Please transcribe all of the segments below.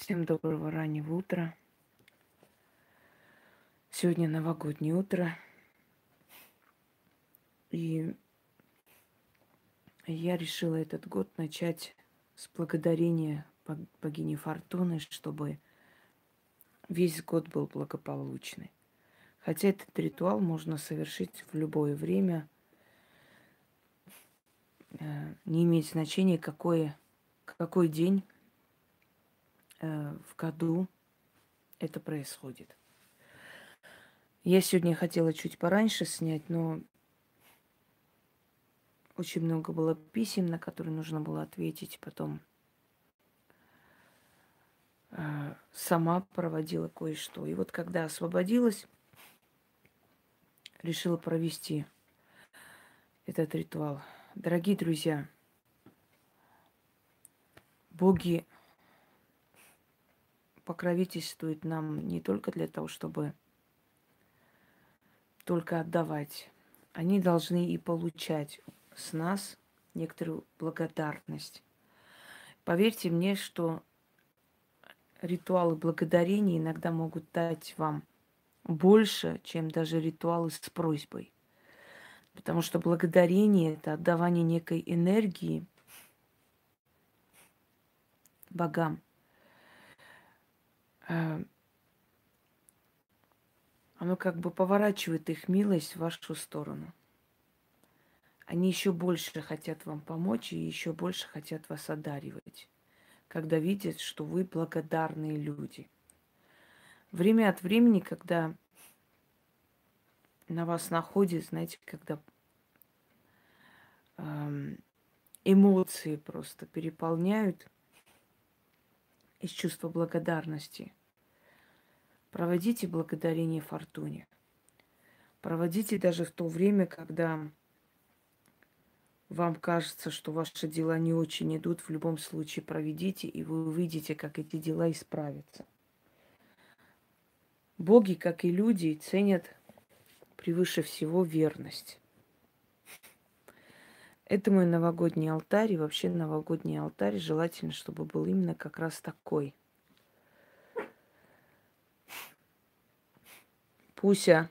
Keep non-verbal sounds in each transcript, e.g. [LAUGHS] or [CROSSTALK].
Всем доброго раннего утра. Сегодня новогоднее утро. И я решила этот год начать с благодарения богини Фортуны, чтобы весь год был благополучный. Хотя этот ритуал можно совершить в любое время. Э, не имеет значения, какой, какой день в году это происходит. Я сегодня хотела чуть пораньше снять, но очень много было писем, на которые нужно было ответить. Потом э, сама проводила кое-что. И вот когда освободилась, решила провести этот ритуал. Дорогие друзья, боги покровительствуют нам не только для того, чтобы только отдавать. Они должны и получать с нас некоторую благодарность. Поверьте мне, что ритуалы благодарения иногда могут дать вам больше, чем даже ритуалы с просьбой. Потому что благодарение – это отдавание некой энергии богам. Э, оно как бы поворачивает их милость в вашу сторону. Они еще больше хотят вам помочь и еще больше хотят вас одаривать, когда видят, что вы благодарные люди – время от времени, когда на вас находит, знаете, когда эм, эмоции просто переполняют из чувства благодарности. Проводите благодарение фортуне. Проводите даже в то время, когда вам кажется, что ваши дела не очень идут, в любом случае проведите, и вы увидите, как эти дела исправятся. Боги, как и люди, ценят превыше всего верность. Это мой новогодний алтарь, и вообще новогодний алтарь желательно, чтобы был именно как раз такой. Пуся,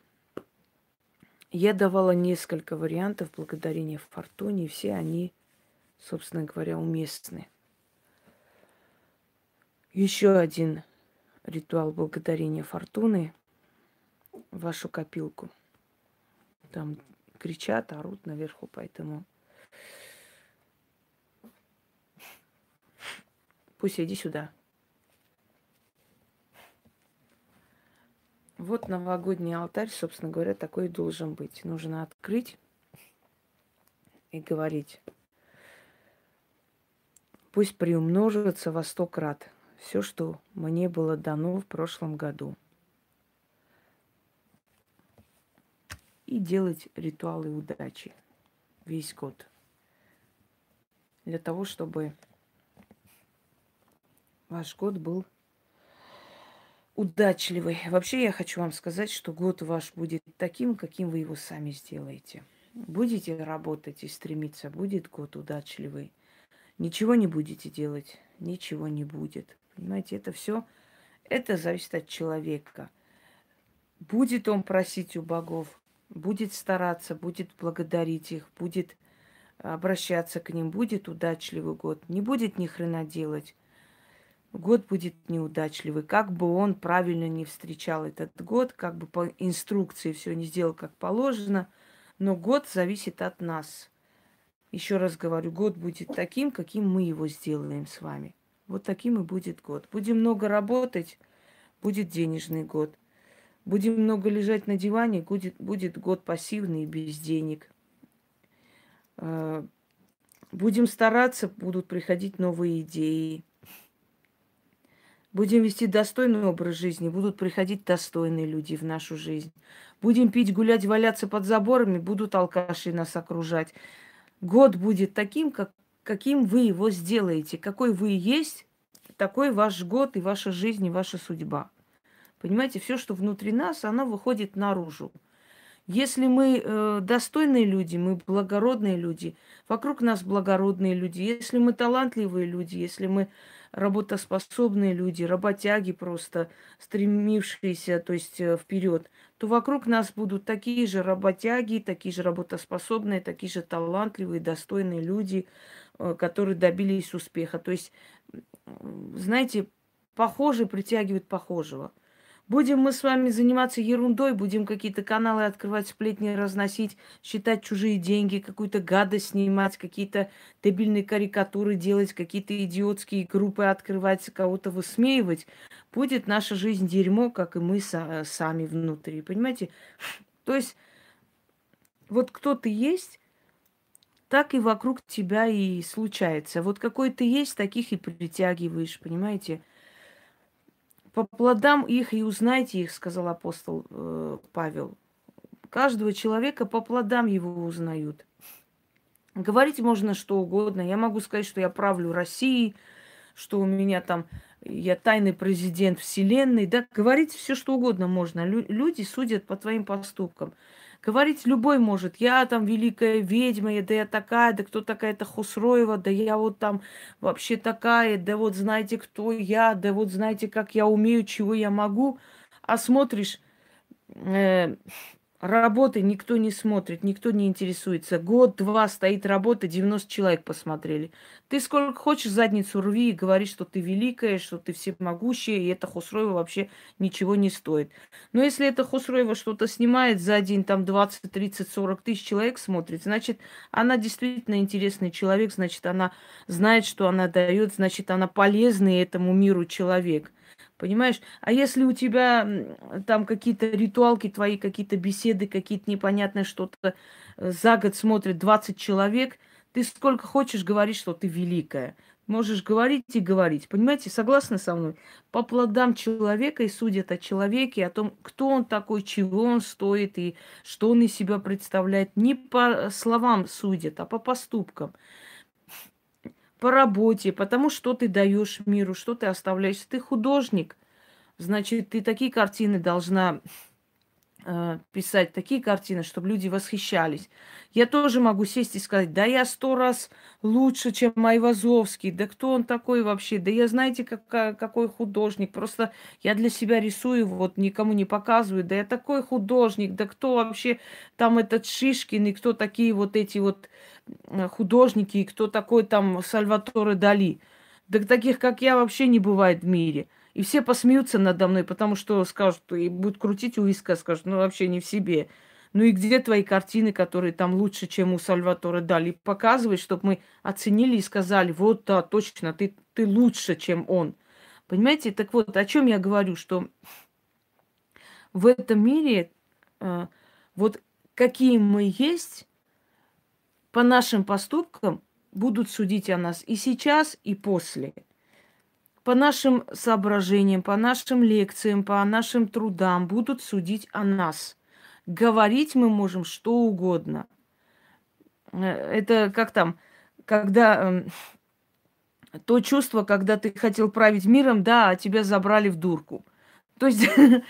я давала несколько вариантов благодарения фортуне, и все они, собственно говоря, уместны. Еще один ритуал благодарения фортуны в вашу копилку. Там кричат, орут наверху, поэтому пусть иди сюда. Вот новогодний алтарь, собственно говоря, такой и должен быть. Нужно открыть и говорить. Пусть приумножится во сто крат все, что мне было дано в прошлом году. И делать ритуалы удачи весь год. Для того, чтобы ваш год был удачливый. Вообще я хочу вам сказать, что год ваш будет таким, каким вы его сами сделаете. Будете работать и стремиться, будет год удачливый. Ничего не будете делать, ничего не будет. Понимаете, это все, это зависит от человека. Будет он просить у богов, будет стараться, будет благодарить их, будет обращаться к ним, будет удачливый год, не будет ни хрена делать. Год будет неудачливый. Как бы он правильно не встречал этот год, как бы по инструкции все не сделал как положено, но год зависит от нас. Еще раз говорю, год будет таким, каким мы его сделаем с вами. Вот таким и будет год. Будем много работать, будет денежный год. Будем много лежать на диване, будет, будет год пассивный и без денег. А, будем стараться, будут приходить новые идеи. Будем вести достойный образ жизни, будут приходить достойные люди в нашу жизнь. Будем пить, гулять, валяться под заборами, будут алкаши нас окружать. Год будет таким, как каким вы его сделаете. Какой вы есть, такой ваш год и ваша жизнь и ваша судьба. Понимаете, все, что внутри нас, оно выходит наружу. Если мы э, достойные люди, мы благородные люди, вокруг нас благородные люди, если мы талантливые люди, если мы работоспособные люди, работяги просто, стремившиеся, то есть э, вперед, то вокруг нас будут такие же работяги, такие же работоспособные, такие же талантливые, достойные люди, э, которые добились успеха. То есть, знаете, похожий притягивает похожего. Будем мы с вами заниматься ерундой, будем какие-то каналы открывать, сплетни разносить, считать чужие деньги, какую-то гадость снимать, какие-то дебильные карикатуры делать, какие-то идиотские группы открывать, кого-то высмеивать. Будет наша жизнь дерьмо, как и мы сами внутри, понимаете? То есть вот кто ты есть, так и вокруг тебя и случается. Вот какой ты есть, таких и притягиваешь, понимаете? По плодам их и узнайте их, сказал апостол э, Павел. Каждого человека по плодам его узнают. Говорить можно что угодно. Я могу сказать, что я правлю Россией, что у меня там я тайный президент Вселенной. Да, говорить все что угодно можно. Лю- люди судят по твоим поступкам. Говорить любой может. Я там великая ведьма, я, да я такая, да кто такая-то Хусроева, да я вот там вообще такая, да вот знаете, кто я, да вот знаете, как я умею, чего я могу. А смотришь, э, Работы никто не смотрит, никто не интересуется. Год-два стоит работа, 90 человек посмотрели. Ты сколько хочешь задницу рви и говори, что ты великая, что ты всемогущая, и это Хусроева вообще ничего не стоит. Но если это Хусроева что-то снимает за день, там 20, 30, 40 тысяч человек смотрит, значит, она действительно интересный человек, значит, она знает, что она дает, значит, она полезный этому миру человек. Понимаешь? А если у тебя там какие-то ритуалки твои, какие-то беседы, какие-то непонятные что-то, э, за год смотрит 20 человек, ты сколько хочешь говорить, что ты великая. Можешь говорить и говорить. Понимаете, согласны со мной? По плодам человека и судят о человеке, о том, кто он такой, чего он стоит и что он из себя представляет. Не по словам судят, а по поступкам по работе, потому что ты даешь миру, что ты оставляешь. Ты художник, значит, ты такие картины должна писать, такие картины, чтобы люди восхищались. Я тоже могу сесть и сказать, да я сто раз лучше, чем Майвазовский, да кто он такой вообще, да я знаете, как, какой художник, просто я для себя рисую, вот никому не показываю, да я такой художник, да кто вообще там этот Шишкин и кто такие вот эти вот Э, художники, и кто такой там Сальваторе Дали. Да таких, как я, вообще не бывает в мире. И все посмеются надо мной, потому что скажут, и будут крутить у виска, скажут, ну вообще не в себе. Ну и где твои картины, которые там лучше, чем у Сальватора Дали? Показывай, чтобы мы оценили и сказали, вот да, точно, ты, ты лучше, чем он. Понимаете? Так вот, о чем я говорю, что в этом мире э, вот какие мы есть, по нашим поступкам будут судить о нас и сейчас, и после. По нашим соображениям, по нашим лекциям, по нашим трудам будут судить о нас. Говорить мы можем что угодно. Э, это как там, когда э, то чувство, когда ты хотел править миром, да, а тебя забрали в дурку. То есть [LAUGHS]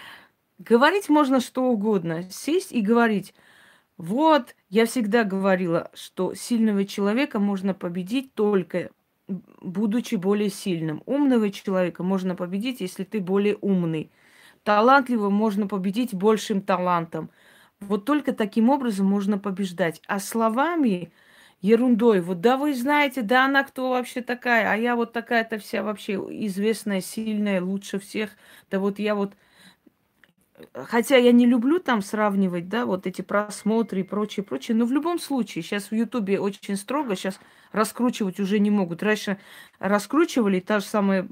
говорить можно что угодно. Сесть и говорить – вот, я всегда говорила, что сильного человека можно победить только будучи более сильным. Умного человека можно победить, если ты более умный. Талантливого можно победить большим талантом. Вот только таким образом можно побеждать. А словами, ерундой, вот да вы знаете, да она кто вообще такая, а я вот такая-то вся вообще известная, сильная, лучше всех, да вот я вот Хотя я не люблю там сравнивать, да, вот эти просмотры и прочее, прочее, но в любом случае, сейчас в Ютубе очень строго, сейчас раскручивать уже не могут. Раньше раскручивали, та же самая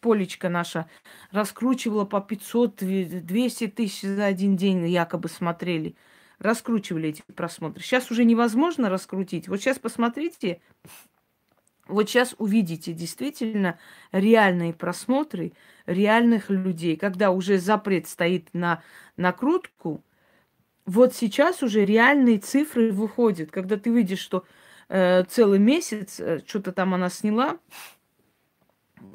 полечка наша, раскручивала по 500-200 тысяч за один день якобы смотрели. Раскручивали эти просмотры. Сейчас уже невозможно раскрутить. Вот сейчас посмотрите, вот сейчас увидите действительно реальные просмотры реальных людей, когда уже запрет стоит на накрутку. Вот сейчас уже реальные цифры выходят, когда ты видишь, что э, целый месяц э, что-то там она сняла.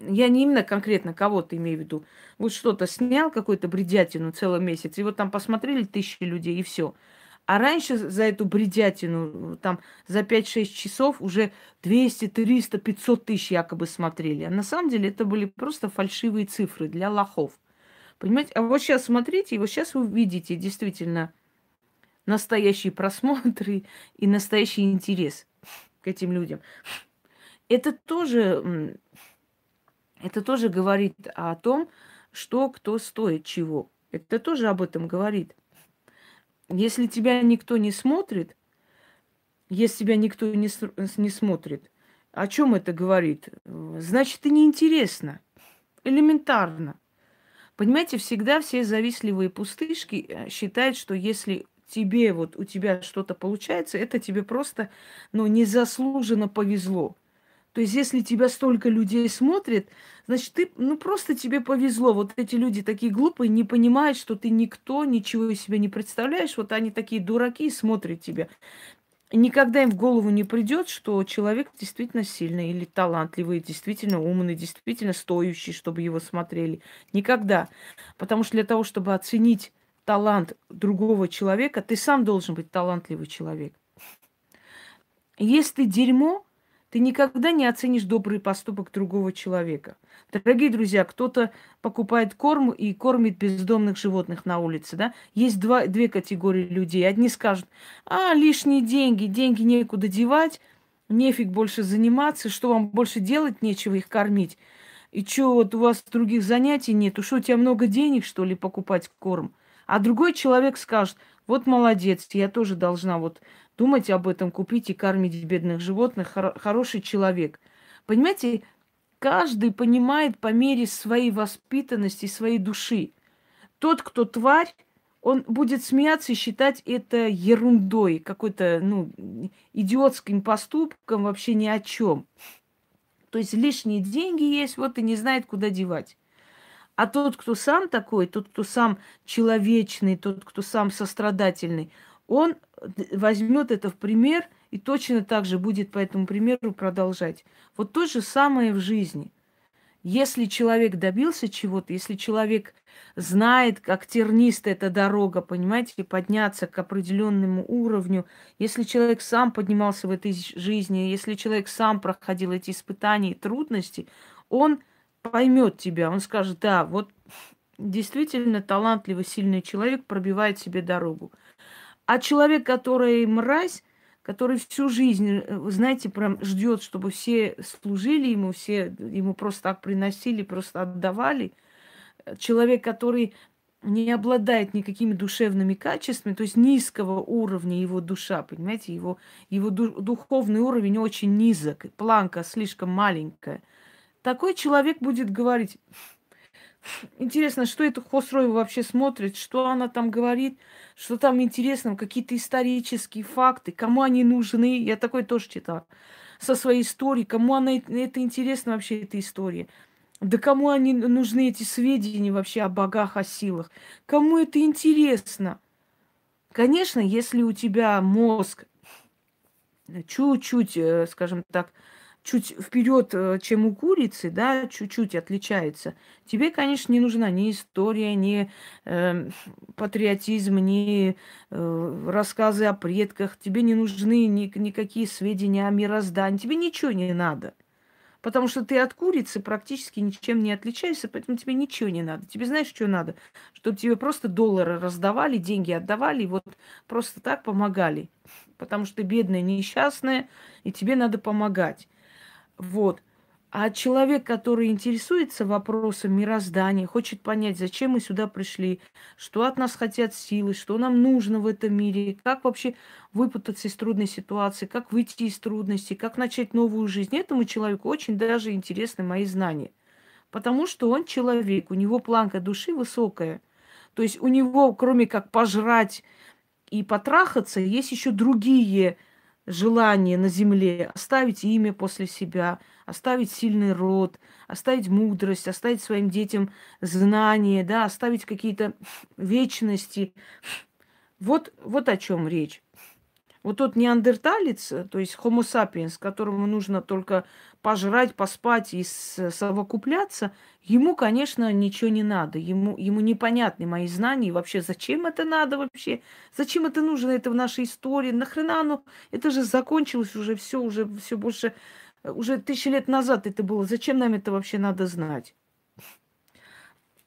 Я не именно конкретно кого-то имею в виду. Вот что-то снял, какую-то бредятину целый месяц, и вот там посмотрели тысячи людей, и все. А раньше за эту бредятину, там, за 5-6 часов уже 200, 300, 500 тысяч якобы смотрели. А на самом деле это были просто фальшивые цифры для лохов. Понимаете? А вот сейчас смотрите, и вот сейчас вы видите действительно настоящие просмотры и настоящий интерес к этим людям. Это тоже, это тоже говорит о том, что кто стоит чего. Это тоже об этом говорит. Если тебя никто не смотрит, если тебя никто не, не смотрит, о чем это говорит? Значит, ты неинтересно. Элементарно. Понимаете, всегда все завистливые пустышки э, считают, что если тебе вот у тебя что-то получается, это тебе просто, ну, незаслуженно повезло. То есть, если тебя столько людей смотрит, значит, ты, ну, просто тебе повезло. Вот эти люди такие глупые, не понимают, что ты никто, ничего из себя не представляешь. Вот они такие дураки и смотрят тебя. Никогда им в голову не придет, что человек действительно сильный или талантливый, действительно умный, действительно стоящий, чтобы его смотрели. Никогда. Потому что для того, чтобы оценить талант другого человека, ты сам должен быть талантливый человек. Если ты дерьмо, ты никогда не оценишь добрый поступок другого человека. Дорогие друзья, кто-то покупает корм и кормит бездомных животных на улице, да? Есть два, две категории людей. Одни скажут, а, лишние деньги, деньги некуда девать, нефиг больше заниматься, что вам больше делать, нечего их кормить. И что, вот у вас других занятий нету, что у тебя много денег, что ли, покупать корм? А другой человек скажет, вот молодец, я тоже должна вот думать об этом, купить и кормить бедных животных, хор- хороший человек. Понимаете, каждый понимает по мере своей воспитанности, своей души. Тот, кто тварь, он будет смеяться и считать это ерундой, какой-то, ну, идиотским поступком, вообще ни о чем. То есть лишние деньги есть, вот и не знает, куда девать. А тот, кто сам такой, тот, кто сам человечный, тот, кто сам сострадательный, он возьмет это в пример и точно так же будет по этому примеру продолжать. Вот то же самое в жизни. Если человек добился чего-то, если человек знает, как терниста эта дорога, понимаете, подняться к определенному уровню, если человек сам поднимался в этой жизни, если человек сам проходил эти испытания и трудности, он поймет тебя, он скажет, да, вот действительно талантливый, сильный человек пробивает себе дорогу. А человек, который мразь, который всю жизнь, э, знаете, прям ждет, чтобы все служили ему, все ему просто так приносили, просто отдавали. Человек, который не обладает никакими душевными качествами, то есть низкого уровня его душа, понимаете, его, его духовный уровень очень низок, планка слишком маленькая. Такой человек будет говорить, Интересно, что это Хосроева вообще смотрит, что она там говорит, что там интересно, какие-то исторические факты, кому они нужны. Я такой тоже читала. Со своей историей, кому она это интересно вообще, эта история. Да кому они нужны, эти сведения вообще о богах, о силах? Кому это интересно? Конечно, если у тебя мозг чуть-чуть, э, скажем так, чуть вперед, э, чем у курицы, да, чуть-чуть отличается, тебе, конечно, не нужна ни история, ни э, патриотизм, ни э, рассказы о предках, тебе не нужны ни, никакие сведения о мироздании, тебе ничего не надо. Потому что ты от курицы практически ничем не отличаешься, поэтому тебе ничего не надо. Тебе знаешь, что надо? Чтобы тебе просто доллары раздавали, деньги отдавали, и вот просто так помогали. Потому что ты бедная, несчастная, и тебе надо помогать. Вот. А человек, который интересуется вопросом мироздания, хочет понять, зачем мы сюда пришли, что от нас хотят силы, что нам нужно в этом мире, как вообще выпутаться из трудной ситуации, как выйти из трудностей, как начать новую жизнь. Этому человеку очень даже интересны мои знания. Потому что он человек, у него планка души высокая. То есть у него, кроме как пожрать и потрахаться, есть еще другие желание на земле оставить имя после себя, оставить сильный род, оставить мудрость, оставить своим детям знания, да, оставить какие-то вечности. Вот, вот о чем речь. Вот тот неандерталец, то есть homo sapiens, которому нужно только пожрать, поспать и совокупляться, ему, конечно, ничего не надо. Ему, ему непонятны мои знания. И вообще, зачем это надо вообще? Зачем это нужно? Это в нашей истории. Нахрена оно? Это же закончилось уже все, уже все больше... Уже тысячи лет назад это было. Зачем нам это вообще надо знать?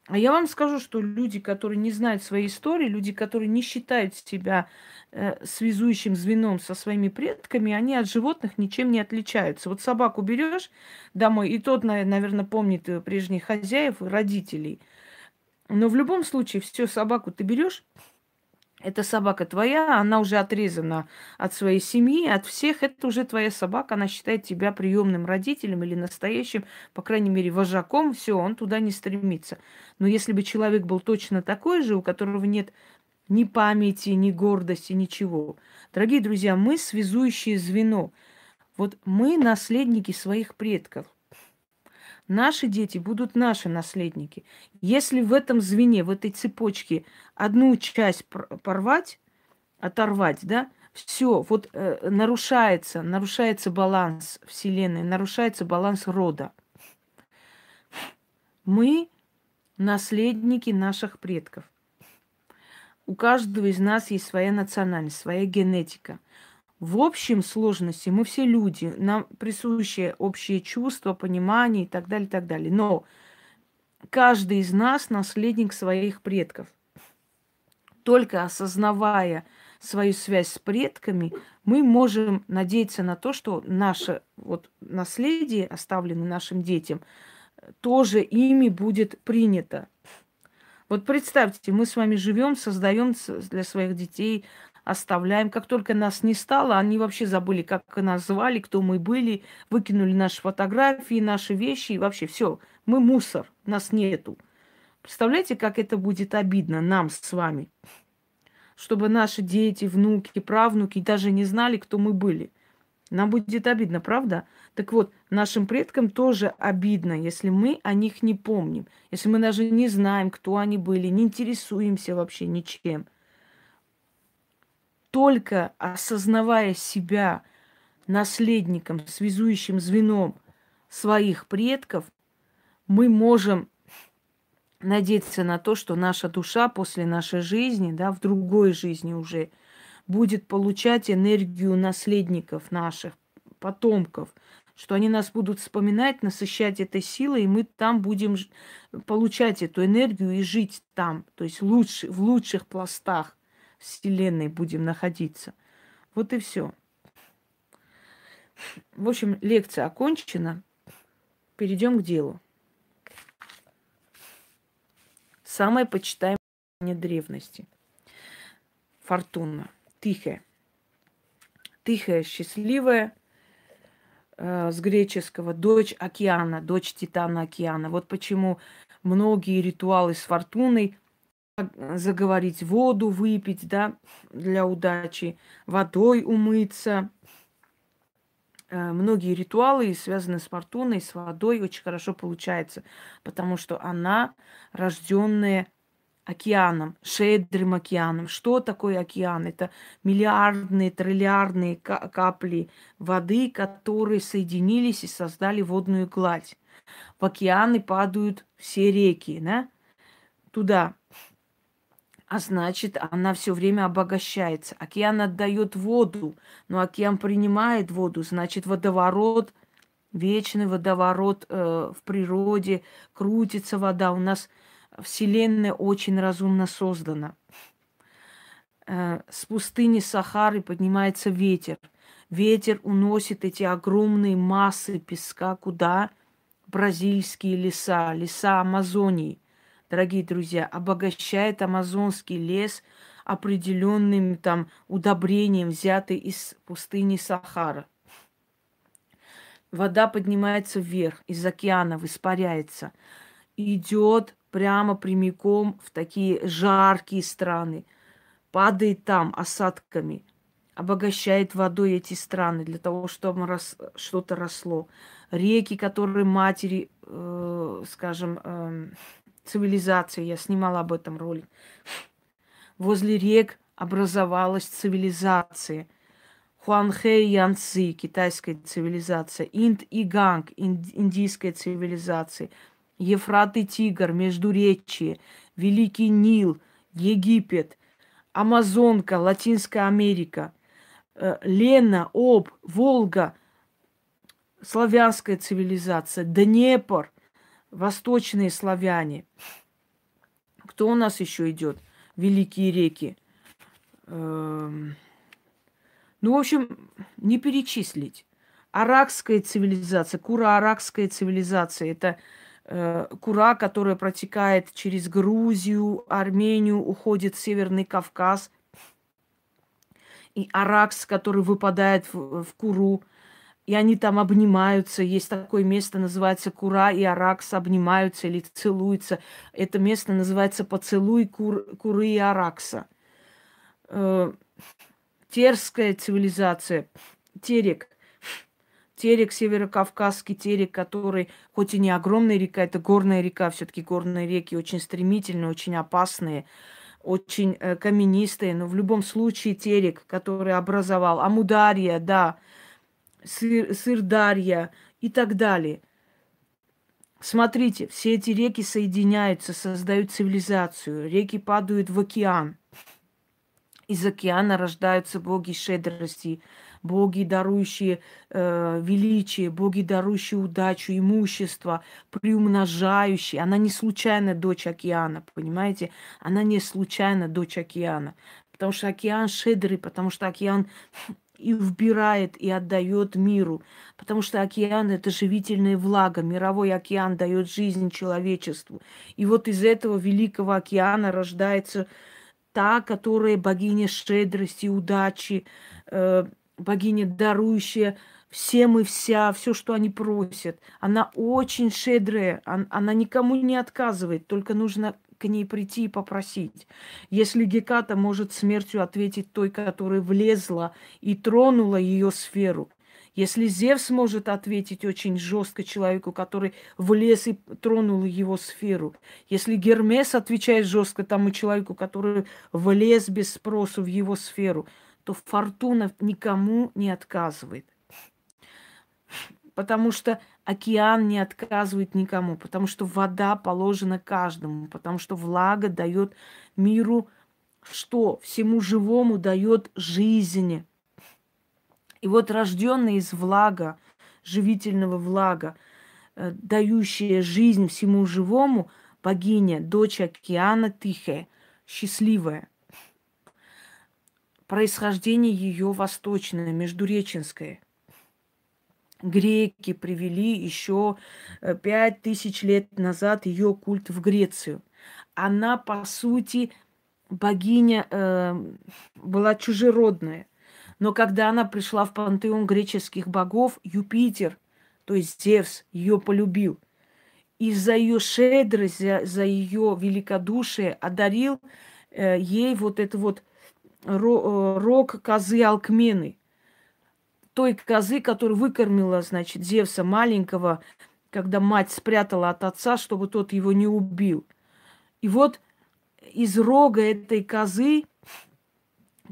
А я вам скажу, что люди, которые не знают своей истории, люди, которые не считают себя э, связующим звеном со своими предками, они от животных ничем не отличаются. Вот собаку берешь домой, и тот, наверное, помнит э, прежних хозяев, родителей. Но в любом случае, все собаку ты берешь, эта собака твоя, она уже отрезана от своей семьи, от всех. Это уже твоя собака, она считает тебя приемным родителем или настоящим, по крайней мере, вожаком. Все, он туда не стремится. Но если бы человек был точно такой же, у которого нет ни памяти, ни гордости, ничего. Дорогие друзья, мы связующее звено. Вот мы наследники своих предков. Наши дети будут наши наследники. Если в этом звене, в этой цепочке одну часть порвать, оторвать, да, все, вот э, нарушается, нарушается баланс Вселенной, нарушается баланс рода. Мы наследники наших предков. У каждого из нас есть своя национальность, своя генетика. В общем сложности мы все люди, нам присущие общие чувства, понимание и так далее, и так далее. Но каждый из нас наследник своих предков. Только осознавая свою связь с предками, мы можем надеяться на то, что наше вот наследие, оставленное нашим детям, тоже ими будет принято. Вот представьте, мы с вами живем, создаем для своих детей оставляем. Как только нас не стало, они вообще забыли, как нас звали, кто мы были, выкинули наши фотографии, наши вещи и вообще все. Мы мусор, нас нету. Представляете, как это будет обидно нам с вами? Чтобы наши дети, внуки, правнуки даже не знали, кто мы были. Нам будет обидно, правда? Так вот, нашим предкам тоже обидно, если мы о них не помним, если мы даже не знаем, кто они были, не интересуемся вообще ничем – только осознавая себя наследником, связующим звеном своих предков, мы можем надеяться на то, что наша душа после нашей жизни, да, в другой жизни уже, будет получать энергию наследников наших, потомков, что они нас будут вспоминать, насыщать этой силой, и мы там будем получать эту энергию и жить там, то есть лучше, в лучших пластах. Вселенной будем находиться. Вот и все. В общем, лекция окончена. Перейдем к делу. Самое почитаемое древности. Фортуна. Тихая. Тихая, счастливая, э, с греческого, дочь океана, дочь Титана океана. Вот почему многие ритуалы с фортуной заговорить, воду выпить, да, для удачи, водой умыться. Э, многие ритуалы, связанные с фортуной, с водой, очень хорошо получается, потому что она рожденная океаном, шедрым океаном. Что такое океан? Это миллиардные, триллиардные капли воды, которые соединились и создали водную гладь. В океаны падают все реки, да? Туда а значит, она все время обогащается. Океан отдает воду, но океан принимает воду, значит, водоворот, вечный водоворот э, в природе, крутится вода. У нас Вселенная очень разумно создана. Э, с пустыни Сахары поднимается ветер. Ветер уносит эти огромные массы песка куда? Бразильские леса, леса Амазонии – дорогие друзья, обогащает амазонский лес определенным там удобрением, взятым из пустыни Сахара. Вода поднимается вверх, из океана испаряется, идет прямо прямиком в такие жаркие страны, падает там осадками, обогащает водой эти страны для того, чтобы рос, что-то росло. Реки, которые матери, э, скажем, э, цивилизации. Я снимала об этом ролик. Возле рек образовалась цивилизация. Хуанхэ и Янцзы, китайская цивилизация, Инд и Ганг, индийская цивилизация, Ефрат и Тигр, Междуречье, Великий Нил, Египет, Амазонка, Латинская Америка, э, Лена, Об, Волга, славянская цивилизация, Днепр, восточные славяне. Кто у нас еще идет? Великие реки. Эм, ну, в общем, не перечислить. Аракская цивилизация, Кура-Аракская цивилизация – это э, Кура, которая протекает через Грузию, Армению, уходит в Северный Кавказ. И Аракс, который выпадает в, в Куру – и они там обнимаются. Есть такое место, называется Кура и Аракс обнимаются или целуются. Это место называется поцелуй Кур, Куры и Аракса. Э, терская цивилизация, Терек. Терек, северокавказский терек, который, хоть и не огромная река, это горная река, все-таки горные реки очень стремительные, очень опасные, очень э, каменистые, но в любом случае терек, который образовал Амудария, да, Сыр, Сырдарья и так далее. Смотрите, все эти реки соединяются, создают цивилизацию. Реки падают в океан. Из океана рождаются боги щедрости, боги, дарующие э, величие, боги, дарующие удачу, имущество, приумножающие. Она не случайно дочь океана, понимаете? Она не случайно дочь океана. Потому что океан щедрый, потому что океан и вбирает, и отдает миру. Потому что океан – это живительная влага. Мировой океан дает жизнь человечеству. И вот из этого великого океана рождается та, которая богиня щедрости, удачи, э, богиня дарующая всем и вся, все, что они просят. Она очень щедрая, она никому не отказывает, только нужно к ней прийти и попросить. Если Геката может смертью ответить той, которая влезла и тронула ее сферу, если Зевс может ответить очень жестко человеку, который влез и тронул его сферу, если Гермес отвечает жестко тому человеку, который влез без спросу в его сферу, то фортуна никому не отказывает. Потому что океан не отказывает никому, потому что вода положена каждому, потому что влага дает миру что? Всему живому дает жизнь. И вот рожденный из влага, живительного влага, э, дающая жизнь всему живому, богиня, дочь океана Тихая, счастливая. Происхождение ее восточное, междуреченское – греки привели еще э, пять тысяч лет назад ее культ в Грецию. Она, по сути, богиня э, была чужеродная. Но когда она пришла в пантеон греческих богов, Юпитер, то есть Зевс, ее полюбил. И за ее щедрость, за, за ее великодушие одарил э, ей вот это вот э, рог козы Алкмены – той козы, которая выкормила, значит, Зевса маленького, когда мать спрятала от отца, чтобы тот его не убил. И вот из рога этой козы,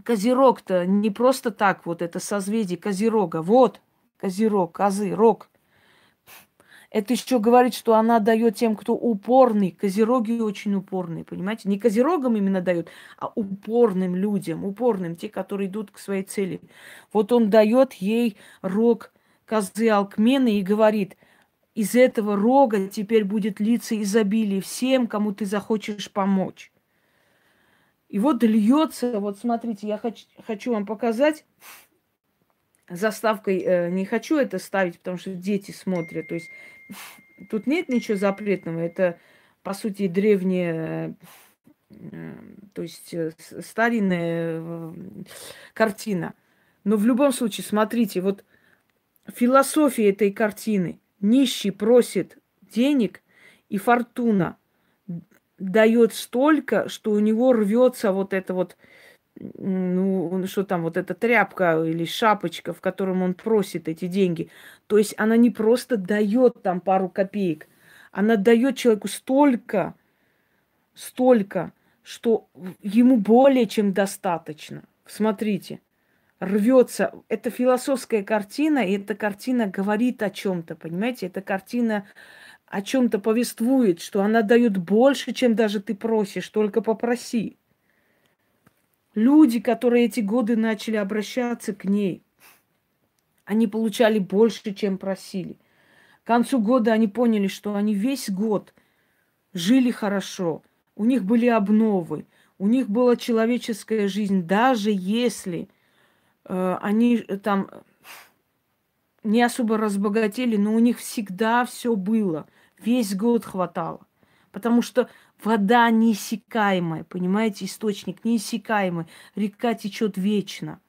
Козерог-то не просто так, вот это созвездие Козерога, вот Козерог, козы, рог – это еще говорит, что она дает тем, кто упорный. Козероги очень упорные, понимаете? Не козерогам именно дает, а упорным людям, упорным, те, которые идут к своей цели. Вот он дает ей рог козы Алкмены и говорит, из этого рога теперь будет литься изобилие всем, кому ты захочешь помочь. И вот льется, вот смотрите, я хочу, хочу вам показать заставкой, э, не хочу это ставить, потому что дети смотрят, то есть Тут нет ничего запретного. Это, по сути, древняя, э, то есть э, старинная э, картина. Но в любом случае, смотрите, вот философия этой картины. Нищий просит денег, и фортуна дает столько, что у него рвется вот это вот ну, что там, вот эта тряпка или шапочка, в котором он просит эти деньги. То есть она не просто дает там пару копеек, она дает человеку столько, столько, что ему более чем достаточно. Смотрите, рвется. Это философская картина, и эта картина говорит о чем-то, понимаете? Эта картина о чем-то повествует, что она дает больше, чем даже ты просишь, только попроси. Люди, которые эти годы начали обращаться к ней, они получали больше, чем просили. К концу года они поняли, что они весь год жили хорошо, у них были обновы, у них была человеческая жизнь, даже если э, они там не особо разбогатели, но у них всегда все было. Весь год хватало. Потому что вода неиссякаемая, понимаете, источник неиссякаемый. Река течет вечно.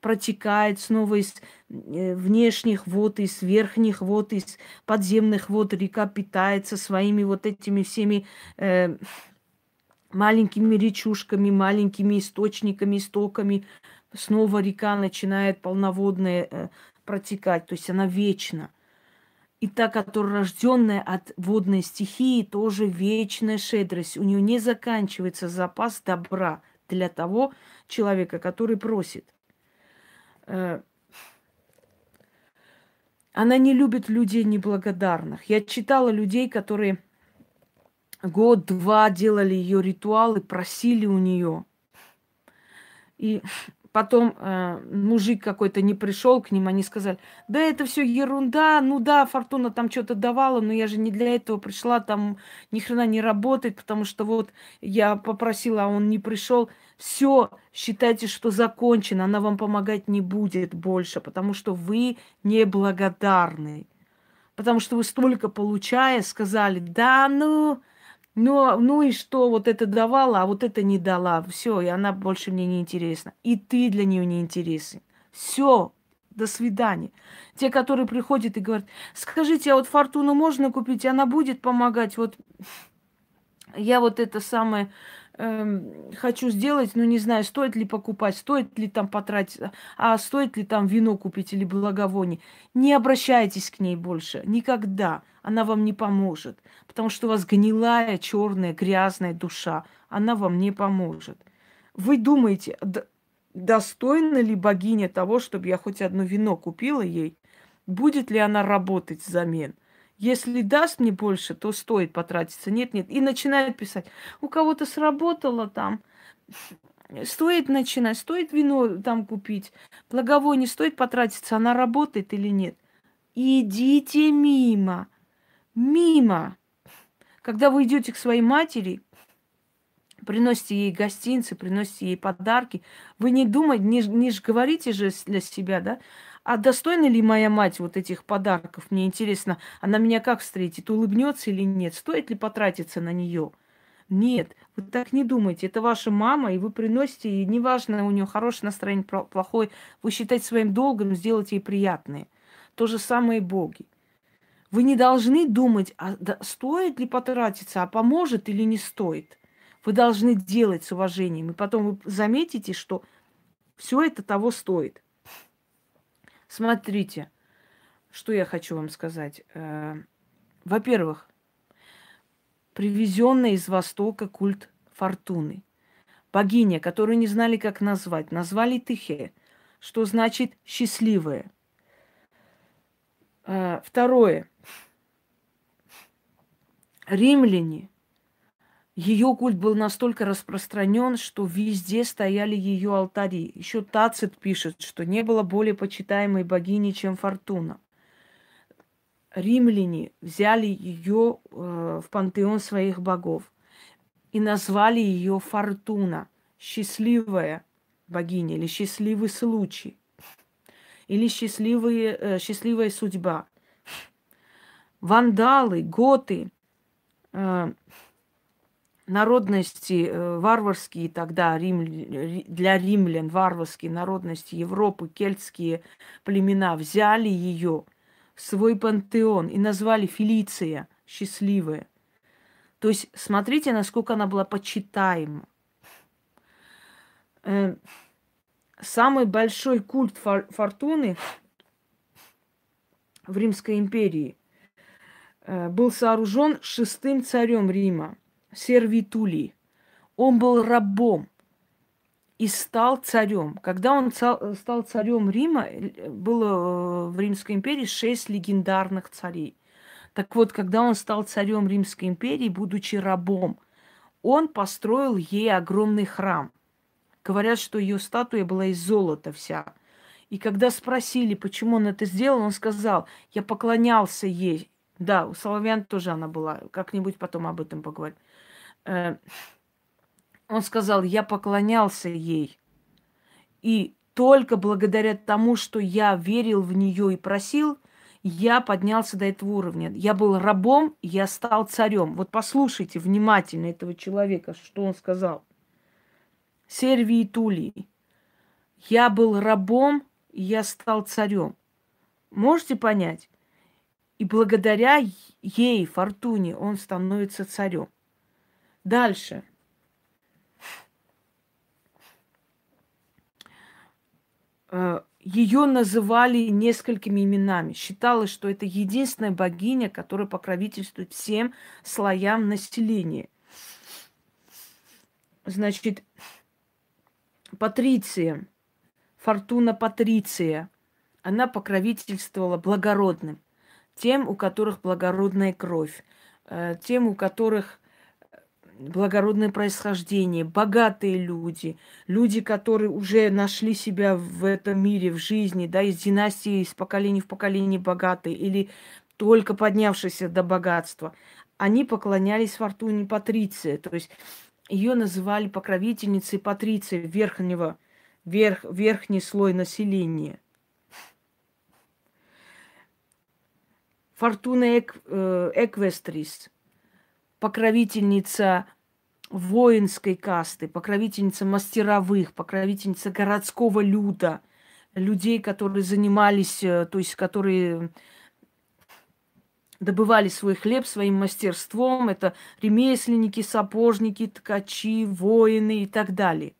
Протекает снова из э, внешних вод, из верхних вод, из подземных вод. Река питается своими вот этими всеми э, маленькими речушками, маленькими источниками, истоками. Снова река начинает полноводная э, протекать. То есть она вечна. И та, которая рожденная от водной стихии, тоже вечная шедрость. У нее не заканчивается запас добра для того человека, который просит. Э, она не любит людей неблагодарных. Я читала людей, которые год-два делали ее ритуалы, просили у нее. И Потом э, мужик какой-то не пришел к ним, они сказали, да это все ерунда, ну да, Фортуна там что-то давала, но я же не для этого пришла, там ни хрена не работает, потому что вот я попросила, а он не пришел. Все, считайте, что закончено, она вам помогать не будет больше, потому что вы неблагодарны. Потому что вы столько получая сказали, да ну, но, ну и что, вот это давала, а вот это не дала. Все, и она больше мне не интересна. И ты для нее не интересен. Все, до свидания. Те, которые приходят и говорят, скажите, а вот фортуну можно купить, она будет помогать? Вот я вот это самое Эм, хочу сделать, но не знаю, стоит ли покупать, стоит ли там потратить, а стоит ли там вино купить или благовоние. Не обращайтесь к ней больше, никогда. Она вам не поможет, потому что у вас гнилая, черная, грязная душа. Она вам не поможет. Вы думаете, достойна ли богиня того, чтобы я хоть одно вино купила ей? Будет ли она работать взамен? Если даст мне больше, то стоит потратиться. Нет, нет. И начинает писать. У кого-то сработало там. Стоит начинать, стоит вино там купить. Благовоние стоит потратиться, она работает или нет. Идите мимо. Мимо. Когда вы идете к своей матери, приносите ей гостинцы, приносите ей подарки, вы не думайте, не, не говорите же для себя, да, а достойна ли моя мать вот этих подарков? Мне интересно, она меня как встретит, улыбнется или нет? Стоит ли потратиться на нее? Нет, вы так не думайте. Это ваша мама, и вы приносите, и неважно, у нее хорошее настроение, плохое, вы считаете своим долгом сделать ей приятное. То же самое и боги. Вы не должны думать, а стоит ли потратиться, а поможет или не стоит. Вы должны делать с уважением. И потом вы заметите, что все это того стоит. Смотрите, что я хочу вам сказать. Э, во-первых, привезенный из Востока культ фортуны. Богиня, которую не знали, как назвать, назвали Тихе, что значит счастливая. Э, второе. Римляне ее культ был настолько распространен, что везде стояли ее алтари. Еще Тацит пишет, что не было более почитаемой богини, чем Фортуна. Римляне взяли ее э, в пантеон своих богов и назвали ее Фортуна, счастливая богиня или счастливый случай, или счастливые, э, счастливая судьба. Вандалы, готы, э, народности э, варварские тогда, рим, для римлян варварские народности Европы, кельтские племена взяли ее в свой пантеон и назвали Фелиция, счастливая. То есть смотрите, насколько она была почитаема. Э, самый большой культ фортуны в Римской империи э, был сооружен шестым царем Рима – сервитули. Он был рабом. и стал царем. Когда он стал царем Рима, было в Римской империи шесть легендарных царей. Так вот, когда он стал царем Римской империи, будучи рабом, он построил ей огромный храм. Говорят, что ее статуя была из золота вся. И когда спросили, почему он это сделал, он сказал, я поклонялся ей. Да, у Соловьян тоже она была. Как-нибудь потом об этом поговорим. Э, он сказал, я поклонялся ей. И только благодаря тому, что я верил в нее и просил, я поднялся до этого уровня. Я был рабом, я стал царем. Вот послушайте внимательно этого человека, что он сказал. Сервии Тулии. Я был рабом, я стал царем. Можете понять? И благодаря ей, Фортуне, он становится царем. Дальше. Э, Ее называли несколькими именами. Считалось, что это единственная богиня, которая покровительствует всем слоям населения. Значит, Патриция, Фортуна Патриция, она покровительствовала благородным, тем, у которых благородная кровь, э, тем, у которых благородное происхождение, богатые люди, люди, которые уже нашли себя в этом мире, в жизни, да, из династии, из поколения в поколение богатые или только поднявшиеся до богатства, они поклонялись Фортуне Патриции, то есть ее называли покровительницей Патриции, верхнего, верх, верхний слой населения. Фортуна Эк, э, Эквестрис – покровительница воинской касты, покровительница мастеровых, покровительница городского люда, людей, которые занимались, э, то есть которые добывали свой хлеб своим мастерством. Это ремесленники, сапожники, ткачи, воины и так далее.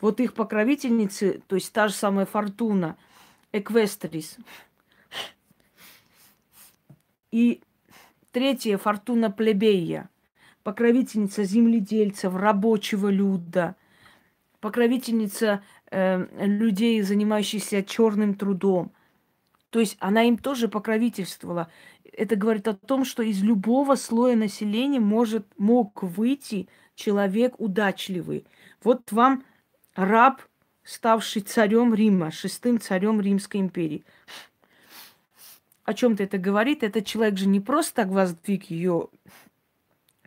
Вот их покровительницы, то есть та же самая Фортуна, Эквестрис. И Третья фортуна плебея, покровительница земледельцев, рабочего люда, покровительница э, людей, занимающихся черным трудом. То есть она им тоже покровительствовала. Это говорит о том, что из любого слоя населения может, мог выйти человек удачливый. Вот вам раб, ставший царем Рима, шестым царем Римской империи о чем-то это говорит. Этот человек же не просто так воздвиг ее,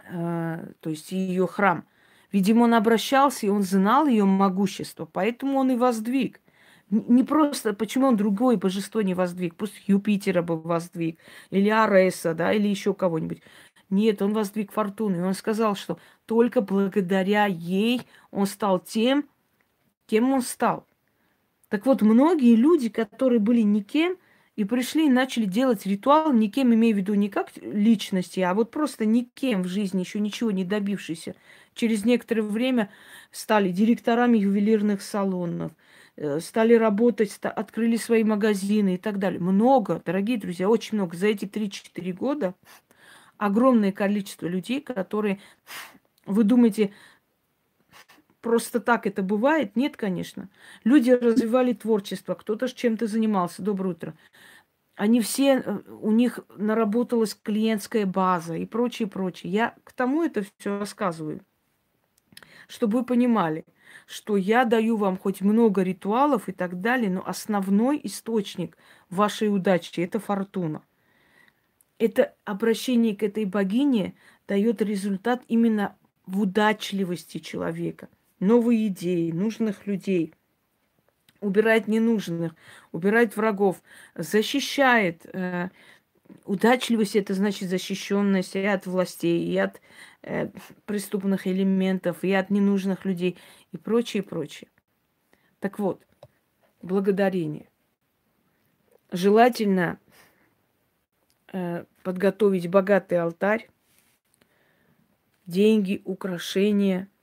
э, то есть ее храм. Видимо, он обращался, и он знал ее могущество, поэтому он и воздвиг. Не просто, почему он другое божество не воздвиг? Пусть Юпитера бы воздвиг, или Ареса, да, или еще кого-нибудь. Нет, он воздвиг фортуну. И он сказал, что только благодаря ей он стал тем, кем он стал. Так вот, многие люди, которые были никем, и пришли и начали делать ритуал, никем имею в виду не как личности, а вот просто никем в жизни, еще ничего не добившийся. Через некоторое время стали директорами ювелирных салонов, э, стали работать, открыли свои магазины и так далее. Много, дорогие друзья, очень много. За эти 3-4 года огромное количество людей, которые, вы думаете, просто так это бывает? Нет, конечно. Люди развивали творчество, кто-то чем-то занимался. Доброе утро. Они все, э, у них наработалась клиентская база и прочее, прочее. Я к тому это все рассказываю, чтобы вы понимали, что я даю вам хоть много ритуалов и так далее, но основной источник вашей удачи – это фортуна. Это обращение к этой богине дает результат именно в удачливости человека новые идеи, нужных людей, убирает ненужных, убирает врагов, защищает. Э, удачливость это значит защищенность и от властей, и от э, преступных элементов, и от ненужных людей, и прочее, прочее. Так вот, благодарение. Желательно э, подготовить богатый алтарь, деньги, украшения –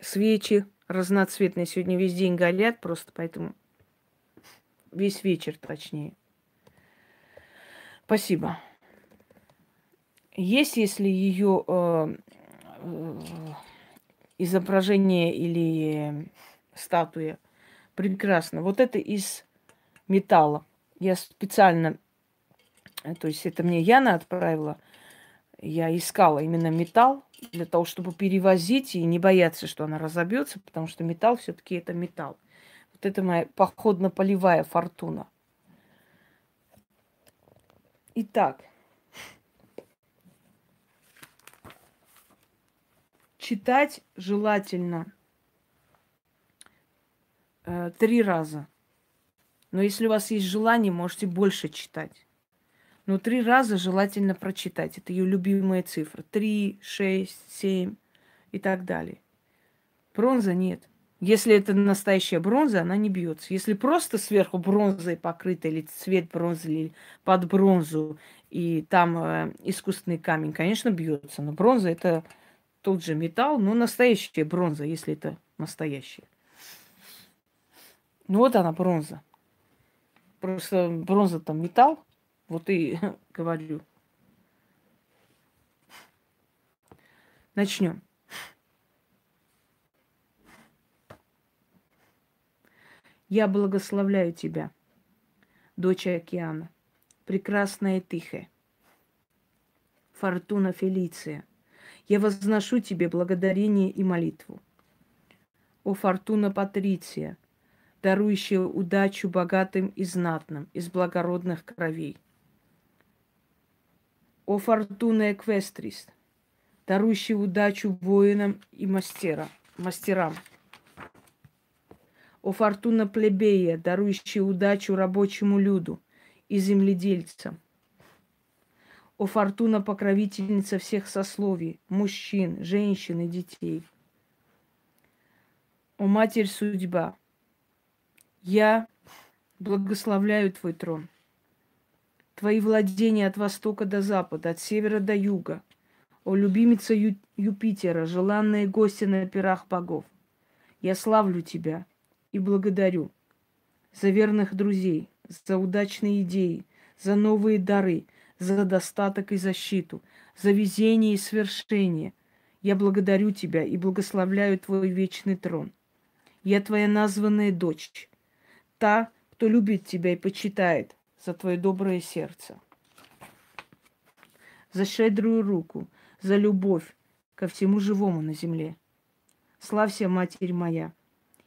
свечи разноцветные. Сегодня весь день горят просто, поэтому весь вечер точнее. Спасибо. Есть, если ее э, э, изображение или статуя. Прекрасно. Вот это из металла. Я специально, э, то есть это мне Яна отправила, я искала именно металл для того, чтобы перевозить и не бояться, что она разобьется, потому что металл все-таки это металл. Вот это моя походно-полевая фортуна. Итак, читать желательно э, три раза. Но если у вас есть желание, можете больше читать. Но три раза желательно прочитать. Это ее любимая цифра. Три, шесть, семь и так далее. Бронза нет. Если это настоящая бронза, она не бьется. Если просто сверху бронзой покрыта, или цвет бронзы, или под бронзу, и там э, искусственный камень, конечно, бьется. Но бронза это тот же металл, но настоящая бронза, если это настоящая. Ну вот она бронза. Просто бронза там металл, вот и [LAUGHS] говорю. Начнем. Я благословляю тебя, дочь океана, прекрасная тихая, Фортуна Фелиция. Я возношу тебе благодарение и молитву. О Фортуна Патриция, дарующая удачу богатым и знатным из благородных кровей. О Фортуна Эквестрис, дарующий удачу воинам и мастера, мастерам о фортуна плебея, дарующий удачу рабочему люду и земледельцам. О фортуна покровительница всех сословий, мужчин, женщин и детей. О Матерь Судьба, я благословляю Твой трон, Твои владения от востока до запада, от севера до юга. О любимица Ю- Юпитера, желанные гости на пирах богов. Я славлю Тебя – и благодарю за верных друзей, за удачные идеи, за новые дары, за достаток и защиту, за везение и свершение. Я благодарю Тебя и благословляю Твой вечный трон. Я Твоя названная дочь, та, кто любит Тебя и почитает за Твое доброе сердце, за щедрую руку, за любовь ко всему живому на земле. Славься, Матерь моя!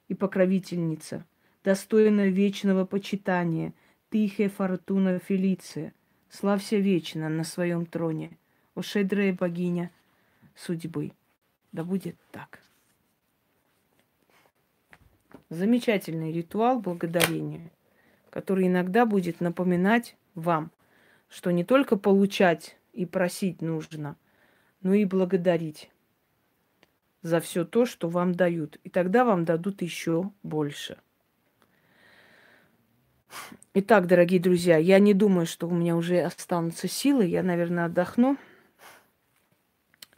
и покровительница, достойная вечного почитания, тихая фортуна Фелиция, славься вечно на своем троне, о щедрая богиня судьбы. Да будет так. Замечательный ритуал благодарения, который иногда будет напоминать вам, что не только получать и просить нужно, но и благодарить за все то, что вам дают. И тогда вам дадут еще больше. Итак, дорогие друзья, я не думаю, что у меня уже останутся силы. Я, наверное, отдохну.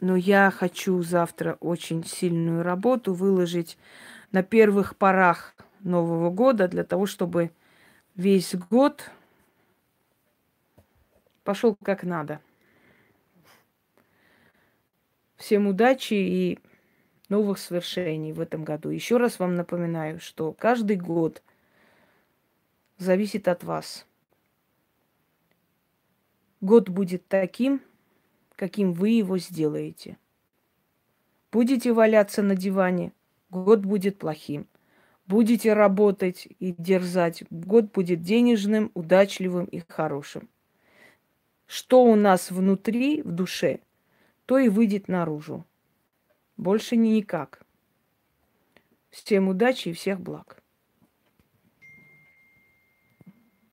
Но я хочу завтра очень сильную работу выложить на первых порах Нового года для того, чтобы весь год пошел как надо. Всем удачи и новых свершений в этом году. Еще раз вам напоминаю, что каждый год зависит от вас. Год будет таким, каким вы его сделаете. Будете валяться на диване, год будет плохим. Будете работать и дерзать, год будет денежным, удачливым и хорошим. Что у нас внутри, в душе, то и выйдет наружу. Больше никак. Всем удачи и всех благ.